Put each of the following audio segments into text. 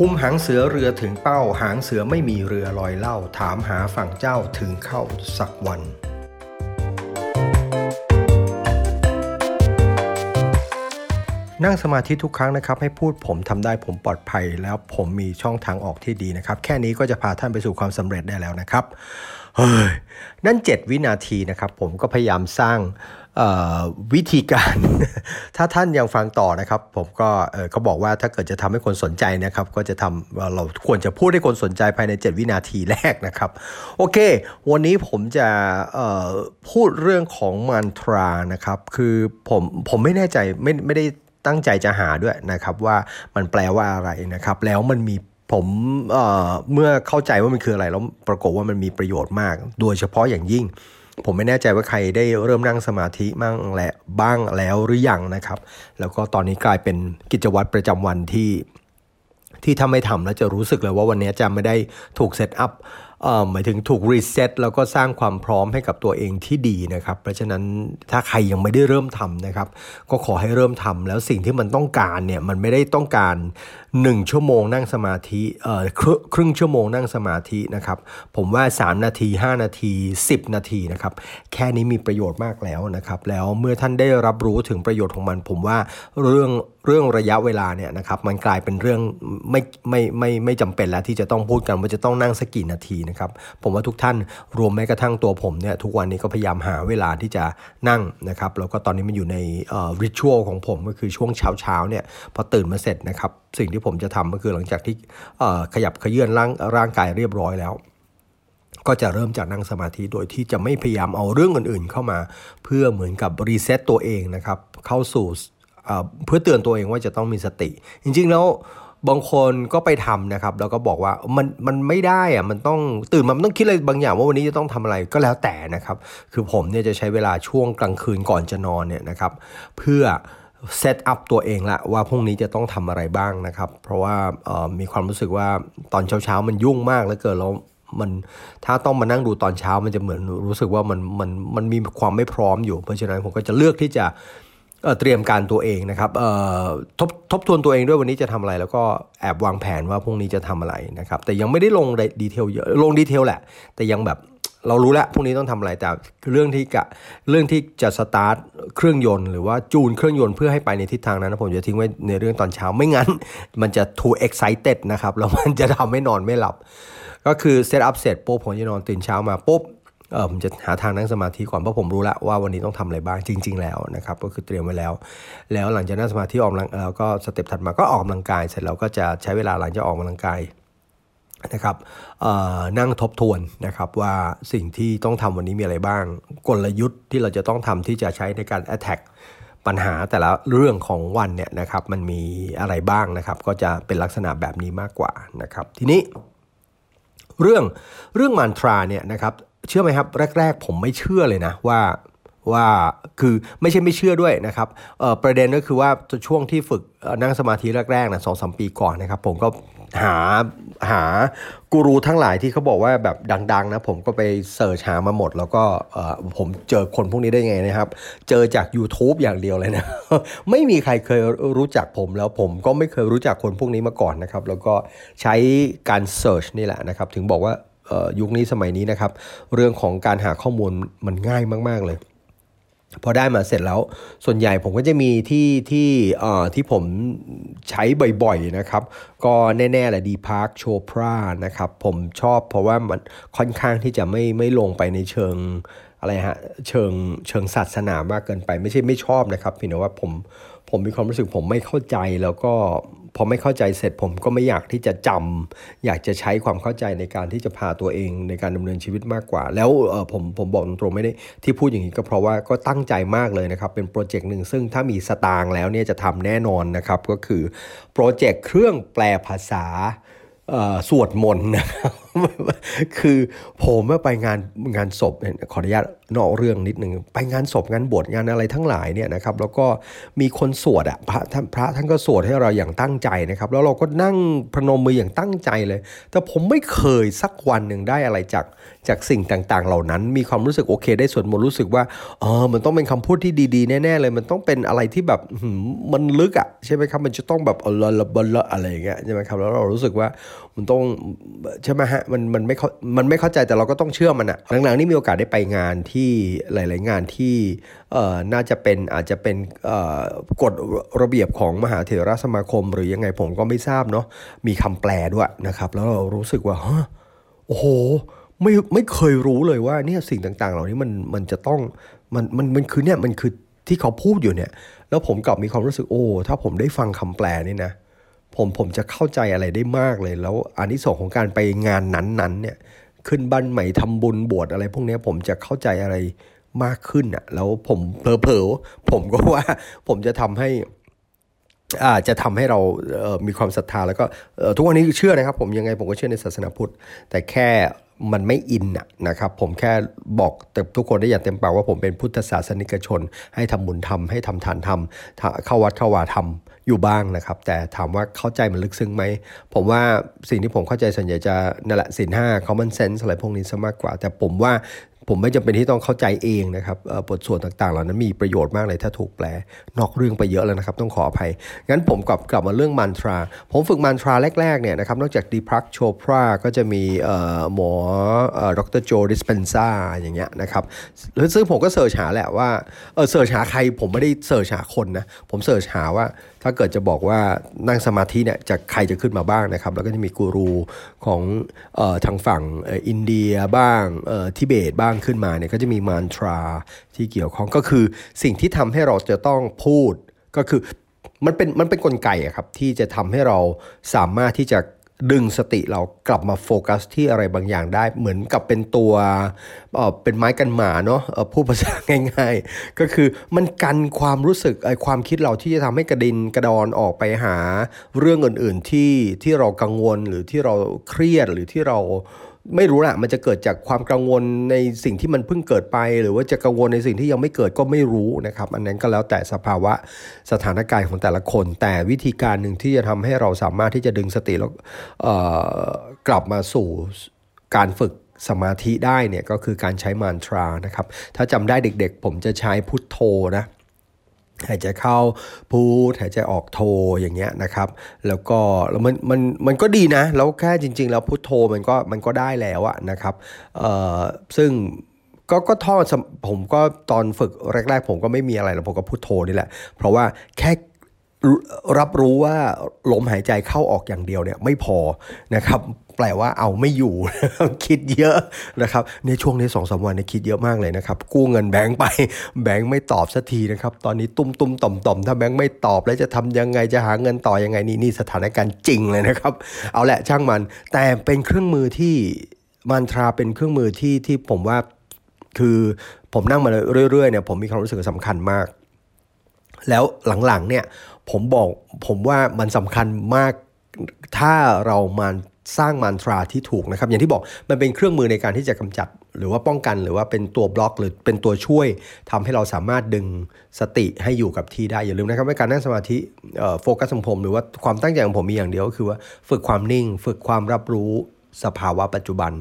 คุมหางเสือเรือถึงเป้า หางเสือไม่มีเรือลอยเล่า ถามหาฝั่งเจ้าถึงเข้าสักวันนั่งสมาธิทุกครั้งนะครับให้พูดผมทำได้ผมปลอดภัย แล้วผมมีช่องทางออกที่ดีนะครับ แค่นี้ก็จะพาท่านไปสู่ความสำเร็จได้แล้วนะครับ เฮ้ยนั่น 7 วินาทีนะครับ ผมก็พยายามสร้างวิธีการ ถ้าท่านยังฟังต่อนะครับ ผมก็เขาบอกว่าถ้าเกิดจะทำให้คนสนใจนะครับ ก็จะทำเราควรจะพูดให้คนสนใจภายใน 7 วินาทีแรกนะครับ โอเค วันนี้ผมจะพูดเรื่องของมันตรานะครับ คือผมผมไม่แน่ใจไม่ไม่ได้ตั้งใจจะหาด้วยนะครับว่ามันแปลว่าอะไรนะครับ แล้วมันมี ผมเอ่อเมื่อเข้าใจว่ามันคืออะไรแล้วปรากฏว่ามันมีประโยชน์มาก โดยเฉพาะอย่างยิ่ง ผมไม่แน่ใจว่าใครได้เริ่มนั่งสมาธิมั่งแหละบ้างแล้วหรือยังนะครับ แล้วก็ตอนนี้กลายเป็นกิจวัตรประจำวันที่ที่ถ้าไม่ทำแล้วจะรู้สึกเลยว่าวันนี้จะไม่ได้ถูกเซตอัพ หมายถึงถูกรีเซ็ตแล้วก็สร้างความพร้อมให้กับตัวเองที่ดีนะครับ เพราะฉะนั้นถ้าใครยังไม่ได้เริ่มทำนะครับ ก็ขอให้เริ่มทำแล้วสิ่งที่มันต้องการเนี่ยมันไม่ได้ต้องการ 1 ชั่วโมงนั่งสมาธิเอ่อครึ่งครึ่งชั่วโมงนั่งสมาธินะครับ ผมว่า 3 นาที 5 นาที 10 นาทีนะครับแค่นี้มีประโยชน์มากแล้วนะครับ แล้วเมื่อท่านได้รับรู้ถึงประโยชน์ของมัน ผมว่าเรื่องเรื่องระยะเวลาเนี่ยนะครับมันกลายเป็นเรื่องไม่ไม่ไม่ไม่จำเป็นแล้วที่จะต้องพูดกันว่าจะต้องนั่งสักกี่นาทีนะครับผมว่าทุกท่านรวมแม้กระทั่งตัวผมเนี่ยทุกวันนี้ก็พยายามหาเวลาที่จะนั่งนะครับแล้วก็ตอนนี้มันอยู่ในริชวลของผมก็คือช่วงเช้าเช้าเนี่ยพอตื่นมาเสร็จนะครับสิ่งที่ผมจะทำก็คือหลังจากที่ขยับขยื่นร่างร่างกายเรียบร้อยแล้วก็จะเริ่มจากนั่งสมาธิโดยที่จะไม่พยายามเอาเรื่องอื่นๆเข้ามา เพื่อเหมือนกับรีเซ็ตตัวเองนะครับเข้าสู่เพื่อเตือนตัวเองว่าจะต้องมีสติ จริงๆแล้ว บางคนก็ไปทำนะครับ แล้วก็บอกว่ามันมันไม่ได้อะมันต้องตื่นมามันต้องคิดอะไรบางอย่างว่าวันนี้จะต้องทำอะไรก็แล้วแต่นะครับ คือผมเนี่ยจะใช้เวลาช่วงกลางคืนก่อนจะนอนเนี่ยนะครับเพื่อ set up ตัวเองละว่าพรุ่งนี้จะต้องทำอะไรบ้างนะครับ เพราะว่ามีความรู้สึกว่าตอนเช้าๆมันยุ่งมากแล้วเกิดแล้วมันถ้าต้องมานั่งดูตอนเช้ามันจะเหมือนรู้สึกว่ามันมันมันมีความไม่พร้อมอยู่ เพราะฉะนั้นผมก็จะเลือกที่จะ เตรียมการตัวเองนะครับทบทบทวนตัวเองด้วยวันนี้จะทำอะไร แล้วก็แอบวางแผนว่าพรุ่งนี้จะทำอะไรนะครับ แต่ยังไม่ได้ลง detail เยอะลง detail แหละ แต่ยังแบบเรารู้แล้วพรุ่งนี้ต้องทำอะไรแต่เรื่องที่กะเรื่องที่จะสตาร์ทเครื่องยนต์หรือว่าจูนเครื่องยนต์เพื่อให้ไปในทิศทางนั้นนะผมจะทิ้งไว้ในเรื่องตอนเช้าไม่งั้น มันจะ too excited นะครับแล้วมันจะทำให้นอนไม่หลับ ก็คือ set up เสร็จปุ๊บผมจะนอนตื่นเช้ามาปุ๊บ เออผมจะหาทางนั่งสมาธิก่อนเพราะผมรู้แล้วว่าวันนี้ต้องทำอะไรบ้างจริง ๆ แล้วนะครับก็คือเตรียมไว้แล้ว แล้วหลังจากนั่งสมาธิออกกำลังแล้วก็ step ถัดมาก็ออกกำลังกายเสร็จแล้วก็จะใช้เวลาหลังจากออกกำลังกายนะครับนั่งทบทวนนะครับว่าสิ่งที่ต้องทำวันนี้มีอะไรบ้าง กลยุทธ์ที่เราจะต้องทำที่จะใช้ในการ attack ปัญหาแต่ละเรื่องของวันเนี่ยนะครับมันมีอะไรบ้างนะครับ ก็จะเป็นลักษณะแบบนี้มากกว่านะครับ ทีนี้เรื่องเรื่องมันทราเนี่ยนะครับ เชื่อไหมครับ แรก ๆ ผมไม่เชื่อเลยนะว่าว่าคือไม่ใช่ไม่เชื่อด้วยนะครับประเด็นก็คือว่าช่วงที่ฝึกนั่งสมาธิแรกๆนะสองสมปีก่อนนะครับ ผมก็หาหากูรูทั้งหลายที่เขาบอกว่าแบบดัง ๆ นะ ผมก็ไปเสิร์ชหามาหมด แล้วก็ผมเจอคนพวกนี้ได้ไงนะครับ เจอจาก YouTube อย่างเดียวเลยนะ ไม่มีใครเคยรู้จักผมแล้วผมก็ไม่เคยรู้จักคนพวกนี้มาก่อนนะครับ แล้วก็ใช้การเสิร์ชนี่แหละนะครับ ถึงบอกว่า ยุคนี้สมัยนี้นะครับ เรื่องของการหาข้อมูลมันง่ายมาก ๆ เลย พอได้มาเสร็จแล้ว ส่วนใหญ่ผมก็จะมีที่ที่เอ่อที่ผมใช้บ่อยๆนะครับ ก็แน่ๆแหละดีพาร์คโชพรานะครับ ผมชอบเพราะว่ามันค่อนข้างที่จะไม่ไม่ลงไปในเชิงอะไรฮะเชิงเชิงศาสนามากเกินไป ไม่ใช่ไม่ชอบนะครับเพียงแต่ว่าผมผมมีความรู้สึกผมไม่เข้าใจแล้วก็ พอไม่เข้าใจเสร็จผมก็ไม่อยากที่จะจำอยากจะใช้ความเข้าใจในการที่จะพาตัวเองในการดำเนินชีวิตมากกว่า แล้วเออผมผมบอกตรงๆไม่ได้ที่พูดอย่างนี้ก็เพราะว่าก็ตั้งใจมากเลยนะครับ เป็นโปรเจกต์หนึ่งซึ่งถ้ามีสตางค์แล้วเนี่ยจะทำแน่นอนนะครับ ก็คือโปรเจกต์เครื่องแปลภาษาเออสวดมนต์นะครับ คือผมไปงานงานศพขออนุญาตนอกเรื่องนิดนึงไปงานศพงานบวชงานอะไรทั้งหลายเนี่ยนะครับ แล้วก็มีคนสวดอะพระท่านพระท่านก็สวดให้เราอย่างตั้งใจนะครับ แล้วเราก็นั่งพนมมืออย่างตั้งใจเลย แต่ผมไม่เคยสักวันหนึ่งได้อะไรจากจากสิ่งต่างๆ เหล่านั้น มีความรู้สึกโอเค ได้สวดมนต์รู้สึกว่าเออมันต้องเป็นคำพูดที่ดีๆแน่ๆเลยมันต้องเป็นอะไรที่แบบมันลึกอะใช่ไหมครับมันจะต้องแบบเออละบละอะไรอย่างเงี้ยใช่ไหมครับแล้วเรารู้สึกว่ามันต้องใช่ไหมฮะมันมันไม่มันไม่เข้าใจแต่เราก็ต้องเชื่อมันอะหลังๆนี่มีโอกาสได้ไปงานที่หลาย ๆ งานที่เอ่อน่าจะเป็นอาจจะเป็นเอ่อกฎระเบียบของมหาเถรสมาคม หรือยังไงผมก็ไม่ทราบเนาะมีคำแปลด้วยนะครับ แล้วเรารู้สึกว่าฮะโอ้โหไม่ไม่เคยรู้เลยว่าเนี่ยสิ่งต่างๆ เหล่านี้มันมันจะต้องมันมันมันคือเนี่ยมันคือที่เขาพูดอยู่เนี่ย แล้วผมกลับมีความรู้สึกโอ้ถ้าผมได้ฟังคำแปลนี่นะ ผมผมจะเข้าใจอะไรได้มากเลย แล้วอันที่สองของการไปงานนั้นๆเนี่ยขึ้นบ้านใหม่ทำบุญบวชอะไรพวกนี้ผมจะเข้าใจอะไรมากขึ้นอะ แล้วผมเพลอๆผมก็ว่าผมจะทำให้อาจะทำให้เราเมีความศรัทธาแล้วก็ทุกวันนี้เชื่อนะครับ ผมยังไงผมก็เชื่อในศาสนาพุทธ แต่แค่มันไม่อินนะครับ ผมแค่บอกแต่ทุกคนได้อย่างเต็มปากว่าผมเป็นพุทธศาสนิกชน ให้ทำบุญทำให้ทำทานทำเข้าวัดเข้าวาทำ อยู่บ้างนะครับ แต่ถามว่าเข้าใจมันลึกซึ้งไหม ผมว่าสิ่งที่ผมเข้าใจส่วนใหญ่จะนั่นแหละสินห้า common sense อะไรพวกนี้ซะมากกว่า แต่ผมว่า ผมไม่จำเป็นที่ต้องเข้าใจเองนะครับบทสวดต่างๆ เหล่านั้นมีประโยชน์มากเลยถ้าถูกแปล นอกเรื่องไปเยอะแล้วนะครับ ต้องขออภัย งั้นผมกลับกลับมาเรื่อง mantra ผมฝึก mantra แรกๆเนี่ยนะครับ นอกจาก Deepak Chopra ก็จะมีหมอ Dr. Joe Dispenza อย่างเงี้ยนะครับซึ่งผมก็ search หาแหละว่าเออ search หาใครผมไม่ได้ search หาคนนะ ผม search หาว่าถ้าเกิดจะบอกว่านั่งสมาธิเนี่ยจะใครจะขึ้นมาบ้างนะครับ แล้วก็จะมีกูรูของออทางฝั่งอินเดียบ้างทิเบตบ้างขึ้นมาเนี่ยก็จะมีมานทราที่เกี่ยวข้องก็คือสิ่งที่ทำให้เราจะต้องพูดก็คือมันเป็นมันเป็นนกลไกอะครับที่จะทำให้เราสามารถที่จะดึงสติเรากลับมาโฟกัสที่อะไรบางอย่างได้เหมือนกับเป็นตัวเเป็นไม้กันหมาเนาะผู้ภาษาง่ายๆ ก็คือมันกันความรู้สึกไอความคิดเราที่จะทำให้กระดินกระดอนออกไปหาเรื่องอื่นๆที่ที่เรากังวลหรือที่เราเครียดหรือที่เรา ไม่รู้ละมันจะเกิดจากความกังวลในสิ่งที่มันเพิ่งเกิดไป หรือว่าจะกังวลในสิ่งที่ยังไม่เกิดก็ไม่รู้นะครับ อันนั้นก็แล้วแต่สภาวะสถานการณ์ของแต่ละคน แต่วิธีการหนึ่งที่จะทำให้เราสามารถที่จะดึงสติแล้วกลับมาสู่การฝึกสมาธิได้เนี่ยก็คือการใช้มานทรานะครับ ถ้าจำได้เด็กๆ ผมจะใช้พุทโธนะ หายใจเข้าพูดหายใจออกโทอย่างเงี้ยนะครับ แล้วก็แล้วมันมันมันก็ดีนะ แล้วแค่จริง ๆ แล้วพุทโทมันก็มันก็ได้แล้วอะนะครับเอ่อซึ่งก็ก็ท่อผมก็ตอนฝึกแรก ๆ ผมก็ไม่มีอะไรแล้วผมก็พุทโทนี่แหละ เพราะว่าแค่ รับรู้ว่าลมหายใจเข้าออกอย่างเดียวเนี่ยไม่พอนะครับแปลว่าเอาไม่อยู่ คิดเยอะนะครับในช่วงนี้สองสาวันเนี่ยคิดเยอะมากเลยนะครับ กู้เงินแบงค์ไป แบงค์ไม่ตอบสักทีนะครับ ตอนนี้ตุ้มตุ้มต่อมต่อมถ้าแบงค์ไม่ตอบแล้วจะทำยังไงจะหาเงินต่อยังไงนี่นี่สถานการณ์จริงเลยนะครับ เอาแหละช่างมัน แต่เป็นเครื่องมือที่มันทราเป็นเครื่องมือที่ที่ผมว่าคือผมนั่งมาเรื่อยๆเนี่ยผมมีความรู้สึกสำคัญมาก แล้วหลังๆเนี่ย ผมบอกผมว่ามันสำคัญมากถ้าเรามาสร้างมันตราที่ถูกนะครับ อย่างที่บอกมันเป็นเครื่องมือในการที่จะกำจัด หรือว่าป้องกันหรือว่าเป็นตัวบล็อก หรือเป็นตัวช่วยทำให้เราสามารถดึงสติให้อยู่กับที่ได้ อย่าลืมนะครับว่าการนั่งสมาธิโฟกัสของผม หรือว่าความตั้งใจของผมมีอย่างเดียวก็คือว่าฝึกความนิ่ง ฝึกความรับรู้ สภาวะปัจจุบัน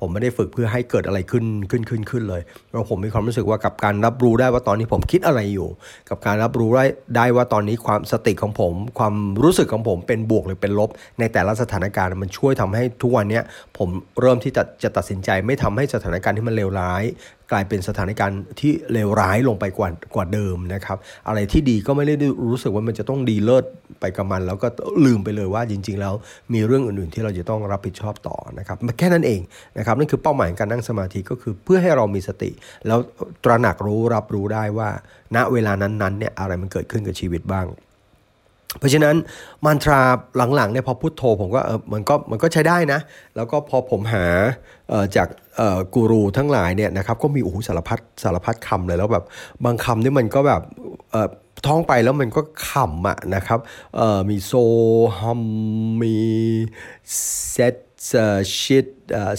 ผมไม่ได้ฝึกเพื่อให้เกิดอะไรขึ้นขึ้นขึ้นขึ้นเลยเพราะผมมีความรู้สึกว่ากับการรับรู้ได้ว่าตอนนี้ผมคิดอะไรอยู่ กับการรับรู้ได้ได้ว่าตอนนี้ความสติของผม ความรู้สึกของผมเป็นบวกหรือเป็นลบ ในแต่ละสถานการณ์มันช่วยทำให้ทุกวันนี้ผมเริ่มที่จะจะตัดสินใจไม่ทำให้สถานการณ์ที่มันเลวร้าย กลายเป็นสถานการณ์ที่เลวร้ายลงไปกว่ากว่าเดิมนะครับ อะไรที่ดีก็ไม่ได้รู้สึกว่ามันจะต้องดีเลิศไปกับมัน แล้วก็ลืมไปเลยว่าจริง ๆ แล้วมีเรื่องอื่นๆที่เราจะต้องรับผิดชอบต่อนะครับแค่นั้นเองนะครับนั่นคือเป้าหมายการนั่งสมาธิก็คือเพื่อให้เรามีสติ แล้วตระหนักรู้รับรู้ได้ว่า ณเวลานั้นๆเนี่ยอะไรมันเกิดขึ้นกับชีวิตบ้าง เพราะฉะนั้นมันตราหลังๆเนี่ยพอพุทโธผมก็เออมันก็มันก็ใช้ได้นะ แล้วก็พอผมหาจากกูรูทั้งหลายเนี่ยนะครับก็มีโอ้โหสารพัดสารพัดคำเลยแล้วแบบบางคำนี่มันก็แบบท้องไปแล้วมันก็ขำอะนะครับมีโซฮัมมีเซตชิด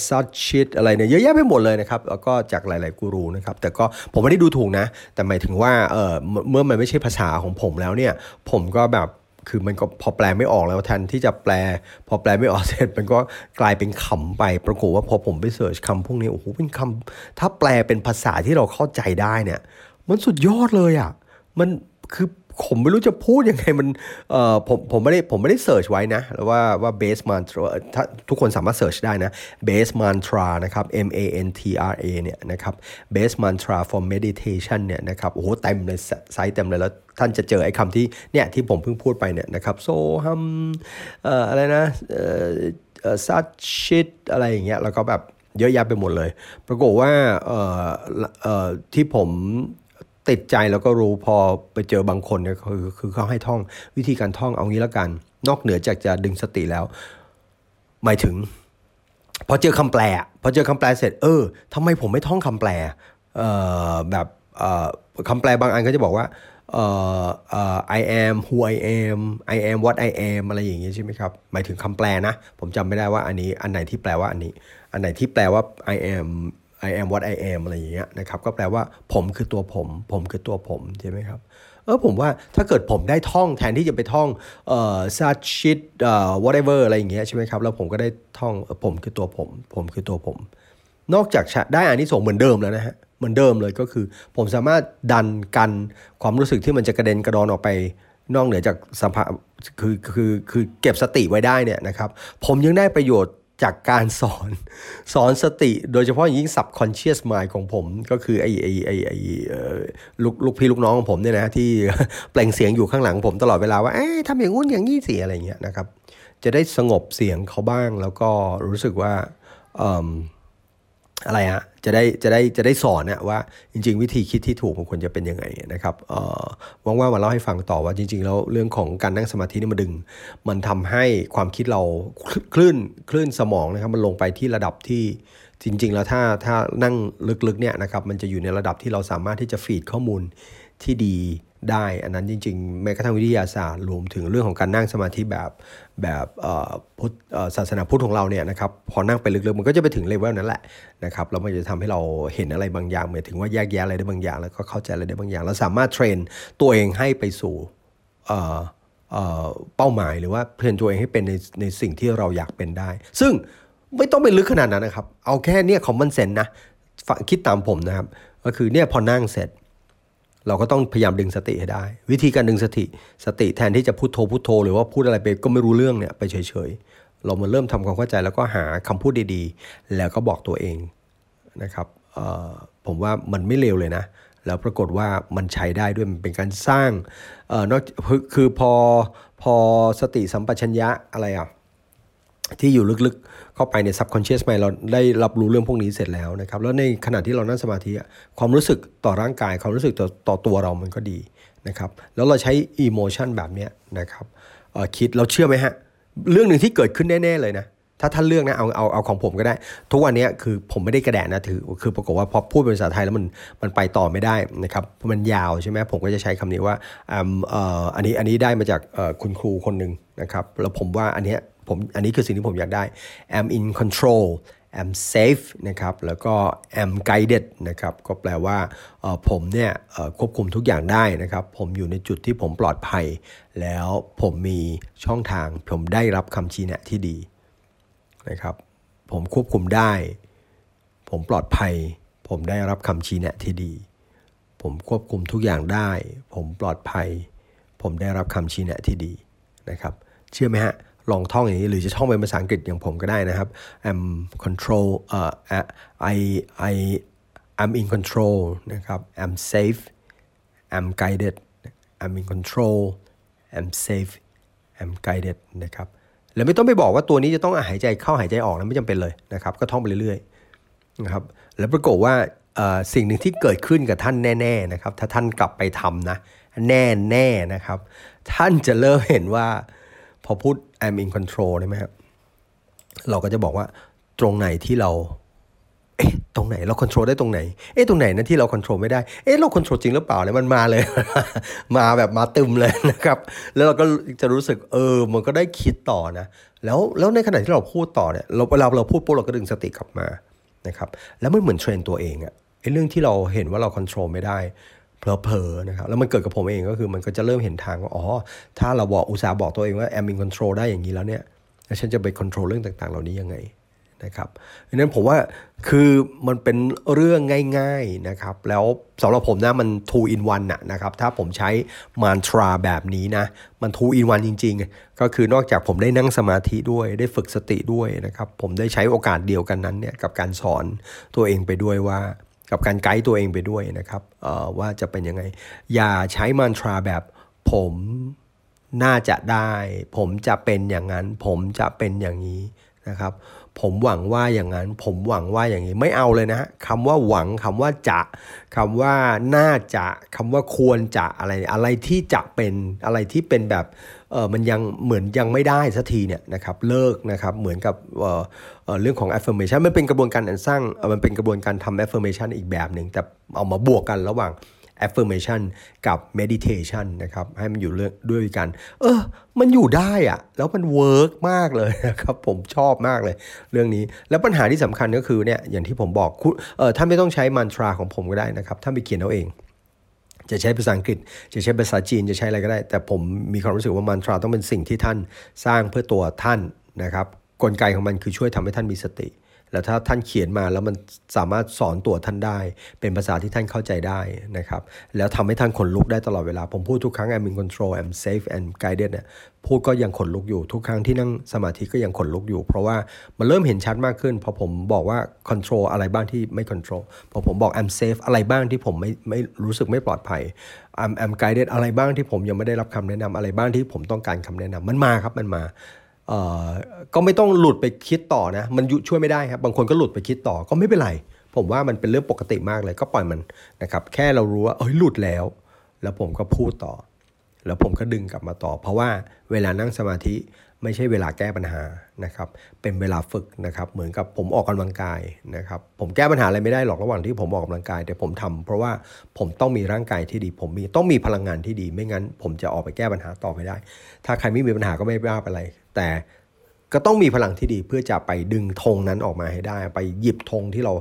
ซัดชิดอะไรเนี่ยเยอะแยะไปหมดเลยนะครับแล้วก็จากหลาย ๆ กูรูนะครับแต่ก็ผมไม่ได้ดูถูกนะ แต่หมายถึงว่าเเมื่อมันไม่ใช่ภาษาของผมแล้วเนี่ย ผมก็แบบ คือมันก็พอแปลไม่ออกแล้วแทนที่จะแปล พอแปลไม่ออกเสร็จมันก็กลายเป็นขำไป ปรากฏว่าพอผมไปเสิร์ชคำพวกนี้โอ้โหเป็นคำถ้าแปลเป็นภาษาที่เราเข้าใจได้เนี่ย มันสุดยอดเลยอะ่ะมันคือ ผมไม่รู้จะพูดยังไงมันเอ่อผมผมไม่ได้ผมไม่ได้เสิร์ชไว้นะว่าว่า base mantra ถ้าทุกคนสามารถเสิร์ชได้นะ base mantra นะครับ M A N T R A เนี่ยนะครับ base mantra for meditation เนี่ยนะครับโอ้โหเต็มเลยไซต์เต็มเลยแล้วท่านจะเจอไอ้คำที่เนี่ยที่ผมเพิ่งพูดไปเนี่ยนะครับโซฮัมเอ่ออะไรนะเอ่อซัดชิดอะไรอย่างเงี้ยแล้วก็แบบเยอะแยะไปหมดเลย ปรากฏว่าเอ่อเอ่อที่ผม ติดใจแล้วก็รู้พอไปเจอบางคนเนี่ยคือคือเขาให้ท่องวิธีการท่องเอางี้แล้วกัน นอกเหนือจากจะดึงสติแล้ว หมายถึง พอเจอคำแปล พอเจอคำแปลเสร็จ เออทำไมผมไม่ท่องคำแปลเอ่อแบบเอ่อคำแปลบางอันก็จะบอกว่าเอ่อเอ่อ I am who I am I am what I am อะไรอย่างงี้ใช่ไหมครับ หมายถึงคำแปลนะ ผมจำไม่ได้ว่าอันนี้ อันไหนที่แปลว่าอันนี้ อันไหนที่แปลว่า I am I am what I am อะไรอย่างเงี้ยนะครับก็แปลว่าผมคือตัวผม ผมคือตัวผมใช่ไหมครับเออผมว่าถ้าเกิดผมได้ท่องแทนที่จะไปท่องเอ่อ such shit เอ่อ whatever อะไรอย่างเงี้ยใช่ไหมครับแล้วผมก็ได้ท่องผมคือตัวผม ผมคือตัวผม นอกจากได้อันนี้ส่งเหมือนเดิมแล้วนะฮะเหมือนเดิมเลยก็คือ ผมสามารถดันกันความรู้สึกที่มันจะกระเด็นกระดอนออกไปนอกเหนือจากสภาคือคือคือเก็บสติไว้ได้เนี่ยนะครับผมยังได้ประโยชน์ จากการสอนสอนสติโดยเฉพาะยิ่ง subconscious mind ของผม ก็คือไอ้ไอ้ไอ้ไอ้ลูกลูกพี่ลูกน้องของผมเนี่ยนะ ที่แปลงเสียงอยู่ข้างหลังผมตลอดเวลาว่าเอ๊ะทำอย่างงู้นอย่างนี้สิอะไรเงี้ยนะครับ จะได้สงบเสียงเขาบ้างแล้วก็รู้สึกว่า อะไรฮะจะได้จะได้จะได้สอนนะว่าจริง ๆ วิธีคิดที่ถูกมันควรจะเป็นยังไงนะครับเอ่อว่างๆมาเล่าให้ฟังต่อว่าจริง ๆ แล้วเรื่องของการนั่งสมาธินี่มาดึง มันทำให้ความคิดเราคลื่นคลื่นสมองนะครับมันลงไปที่ระดับที่จริง ๆ แล้วถ้าถ้านั่งลึกๆเนี่ยนะครับมันจะอยู่ในระดับที่เราสามารถที่จะฟีดข้อมูลที่ดี ได้ อันนั้นจริง ๆ แม้กระทั่งวิทยาศาสตร์รวมถึงเรื่องของการนั่งสมาธิแบบแบบพุทธศาสนาพุทธของเราเนี่ยนะครับพอนั่งไปลึกๆมันก็จะไปถึงเลเวลนั้นแหละนะครับแล้วมันจะทำให้เราเห็นอะไรบางอย่างหมายถึงว่าแยกแยะอะไรได้บางอย่าง แล้วก็เข้าใจอะไรได้บางอย่างแล้วสามารถเทรนตัวเองให้ไปสู่เป้าหมายหรือว่าเทรนตัวเองให้เป็นในในสิ่งที่เราอยากเป็นได้ ซึ่งไม่ต้องไปลึกขนาดนั้นนะครับ เอาแค่เนี่ยคอมมอนเซนนะคิดตามผมนะครับ ก็คือเนี่ยพอนั่งเสร็จ เราก็ต้องพยายามดึงสติให้ได้ วิธีการดึงสติ สติแทนที่จะพูดโทพูดโท หรือว่าพูดอะไรไปก็ไม่รู้เรื่องเนี่ยไปเฉยๆ เรามาเริ่มทำความเข้าใจแล้วก็หาคำพูดดีๆ แล้วก็บอกตัวเองนะครับผมว่ามันไม่เลวเลยนะ แล้วปรากฏว่ามันใช้ได้ด้วยมันเป็นการสร้างนอกคือพอพอสติสัมปชัญญะอะไรอะ ที่อยู่ลึกๆเข้าไปใน subconscious mind เราได้รับรู้เรื่องพวกนี้เสร็จแล้วนะครับ แล้วในขณะที่เรานั่งสมาธิความรู้สึกต่อร่างกาย ความรู้สึกต่อตอตัวเรามันก็ดีนะครับ แล้วเราใช้ emotion แบบนี้นะครับคิดเราเชื่อไหมฮะ เรื่องหนึ่งที่เกิดขึ้นแน่ ๆ เลยนะถ้าท่านเลือกนะเอาเอาเอาของผมก็ได้ ทุกวันนี้คือผมไม่ได้กระแดะนะถือคือปรากฏว่าพอพูดเป็นภาษาไทยแล้วมันมันไปต่อไม่ได้นะครับมันยาวใช่ไหมผมก็จะใช้คำนี้ว่าอันนี้อันนี้ได้มาจากคุณครูคนหนึ่งนะครับแล้วผมว่าอันเนี้ย ผมอันนี้คือสิ่งที่ผมอยากได้ am in control am safe นะครับแล้วก็ am guided นะครับก็แปลว่าผมเนี่ยควบคุมทุกอย่างได้นะครับ ผมอยู่ในจุดที่ผมปลอดภัย แล้วผมมีช่องทาง ผมได้รับคำชี้แนะที่ดีนะครับผมควบคุมได้ ผมปลอดภัย ผมได้รับคำชี้แนะที่ดี ผมควบคุมทุกอย่างได้ ผมปลอดภัย ผมได้รับคำชี้แนะที่ดีนะครับ เชื่อไหมฮะ ลองท่องอย่างนี้ หรือจะท่องเป็นภาษาอังกฤษอย่างผมก็ได้นะครับ I'm control เอ่อ I I I'm in control นะครับ I'm safe I'm guided I'm in control I'm safe I'm guided นะครับแล้วไม่ต้องไปบอกว่าตัวนี้จะต้องหายใจเข้าหายใจออกนะไม่จำเป็นเลยนะครับ ก็ท่องไปเรื่อยๆนะครับแล้วปรากฏว่าสิ่งหนึ่งที่เกิดขึ้นกับท่านแน่ ๆนะครับ ถ้าท่านกลับไปทำนะ แน่ๆนะครับ ท่านจะเริ่มเห็นว่า พอพูด I'm in control ใช่ไหมครับเราก็จะบอกว่าตรงไหนที่เรา เอ๊ะ ตรงไหนเราควบคุมได้ตรงไหน เอ๊ะ ตรงไหนนะที่เราควบคุมไม่ได้ เอ๊ะ เราควบคุมจริงหรือเปล่าเนี่ยมันมาเลย มาแบบมาตึมเลยนะครับ แล้วเราก็จะรู้สึก เออ มันก็ได้คิดต่อนะ แล้ว แล้วในขณะที่เราพูดต่อเนี่ย เราเวลาเราพูดปุ๊บเราก็ดึงสติกลับมา นะครับ แล้วมันเหมือนเทรนตัวเองอะไอ้เรื่องที่เราเห็นว่าเราควบคุมไม่ได้ เพลอๆนะครับแล้วมันเกิดกับผมเองก็คือมันก็จะเริ่มเห็นทางว่าอ๋อถ้าเราบอกอุตสาห์บอกตัวเองว่าแอมมินคอนโทรลได้อย่างนี้แล้วเนี่ยแล้วฉันจะไปควบคุมเรื่องต่างๆ เหล่านี้ยังไงนะครับดังนั้นผมว่าคือมันเป็นเรื่องง่ายๆนะครับแล้วสำหรับผมนะมัน two in one นะนะครับถ้าผมใช้มันตราแบบนี้นะมัน two in one จริง ๆ ก็คือนอกจากผมได้นั่งสมาธิด้วยได้ฝึกสติด้วยนะครับผมได้ใช้โอกาสเดียวกันนั้นเนี่ยกับการสอนตัวเองไปด้วยว่า กับการไกด์ตัวเองไปด้วยนะครับว่าจะเป็นยังไง อย่าใช้มันตราแบบผมน่าจะได้ ผมจะเป็นอย่างนั้น ผมจะเป็นอย่างนี้นะครับ ผมหวังว่าอย่างนั้น ผมหวังว่าอย่างนี้ไม่เอาเลยนะคำว่าหวังคำว่าจะคำว่าน่าจะคำว่าควรจะอะไรอะไรที่จะเป็นอะไรที่เป็นแบบเออมันยังเหมือนยังไม่ได้สักทีเนี่ยนะครับเลิกนะครับเหมือนกับเออเออเรื่องของ affirmation มันเป็นกระบวนการสร้างมันเป็นกระบวนการทำ affirmation อีกแบบหนึ่งแต่เอามาบวกกันระหว่าง affirmation กับ meditation นะครับให้มันอยู่เรื่องด้วยกัน เออ มันอยู่ได้อะแล้วมัน work มากเลยนะครับผมชอบมากเลย เรื่องนี้แล้วปัญหาที่สำคัญก็คือเนี่ยอย่างที่ผมบอกเออท่านไม่ต้องใช้ mantra ของผมก็ได้นะครับท่านไปเขียนเอาเองจะใช้ภาษาอังกฤษ จะใช้ภาษาจีน จะใช้อะไรก็ได้ แต่ผมมีความรู้สึกว่า mantra ต้องเป็นสิ่งที่ท่านสร้างเพื่อตัวท่านนะครับ กลไกของมันคือช่วยทำให้ท่านมีสติ แล้วถ้าท่านเขียนมาแล้วมันสามารถสอนตัวท่านได้ เป็นภาษาที่ท่านเข้าใจได้นะครับ แล้วทำให้ท่านขนลุกได้ตลอดเวลา ผมพูดทุกครั้ง I'm in control I'm safe and guided เนี่ยพูดก็ยังขนลุกอยู่ทุกครั้งที่นั่งสมาธิก็ยังขนลุกอยู่ เพราะว่ามันเริ่มเห็นชัดมากขึ้นพอผมบอกว่า control อะไรบ้างที่ไม่ control พอผมบอก I'm safe อะไรบ้างที่ผมไม่ไม่รู้สึกไม่ปลอดภัย I'm I'm guided อะไรบ้างที่ผมยังไม่ได้รับคำแนะนำอะไรบ้างที่ผมต้องการคำแนะนำมันมาครับมันมา ก็ไม่ต้องหลุดไปคิดต่อนะ มันช่วยไม่ได้ครับ บางคนก็หลุดไปคิดต่อก็ไม่เป็นไร ผมว่ามันเป็นเรื่องปกติมากเลยก็ปล่อยมันนะครับ แค่เรารู้ว่าเอ้ยหลุดแล้ว แล้วผมก็พูดต่อ แล้วผมก็ดึงกลับมาต่อ เพราะว่าเวลานั่งสมาธิไม่ใช่เวลาแก้ปัญหานะครับ เป็นเวลาฝึกนะครับ เหมือนกับผมออกกำลังกายนะครับ ผมแก้ปัญหาอะไรไม่ได้หรอกระหว่างที่ผมออกกำลังกาย แต่ผมทำเพราะว่าผมต้องมีร่างกายที่ดี ผมมีต้องมีพลังงานที่ดี ไม่งั้น ผมจะออกไปแก้ปัญหาต่อไม่ได้ ถ้าใครไม่มีปัญหาก็ไม่ว่าอะไร แต่ก็ต้องมีพลังที่ดีเพื่อจะไปดึงธงนั้นออกมาให้ได้ ไปหยิบธงที่เรา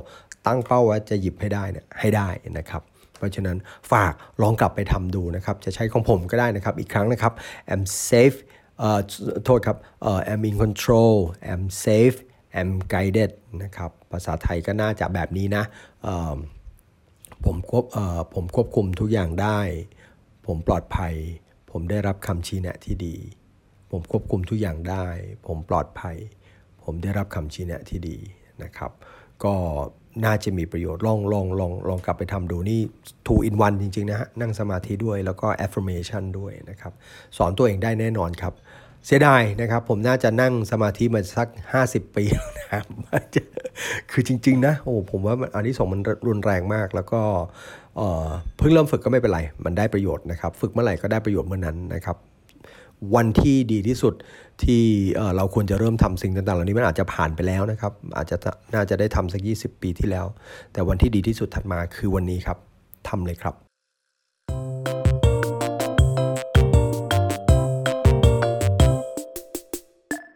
ตั้งเป้าว่าจะหยิบให้ได้เนี่ยให้ได้นะครับ เพราะฉะนั้นฝากลองกลับไปทำดูนะครับ จะใช้ของผมก็ได้นะครับ อีกครั้งนะครับ I'm safe เอ่อโทษครับเอ่อ I'm in control I'm safe I'm guided นะครับ ภาษาไทยก็น่าจะแบบนี้นะผมควบผมควบคุมทุกอย่างได้ ผมปลอดภัย ผมได้รับคำชี้แนะที่ดี ผมควบคุมทุกอย่างได้ ผมปลอดภัย ผมได้รับคำชี้แนะที่ดีนะครับ ก็น่าจะมีประโยชน์ลองลองลองลองกลับไปทำดูนี่ two in one จริง ๆ นะฮะ นั่งสมาธิด้วยแล้วก็ affirmation ด้วยนะครับ สอนตัวเองได้แน่นอนครับ เสียดายนะครับ ผมน่าจะนั่งสมาธิมาสัก 50 ปีนะครับคือจริง ๆ นะ โอ้ผมว่าอันนี้สองมันรุนแรงมากแล้วก็เพิ่งเริ่มฝึกก็ไม่เป็นไร มันได้ประโยชน์นะครับ ฝึกเมื่อไหร่ก็ได้ประโยชน์เมื่อนั้นนะครับ วันที่ดีที่สุดที่เราควรจะเริ่มทำสิ่งต่างๆ เหล่านี้มันอาจจะผ่านไปแล้วนะครับ อาจจะน่าจะได้ทำสัก 20 ปีที่แล้ว แต่วันที่ดีที่สุดถัดมาคือวันนี้ครับทำเลยครับ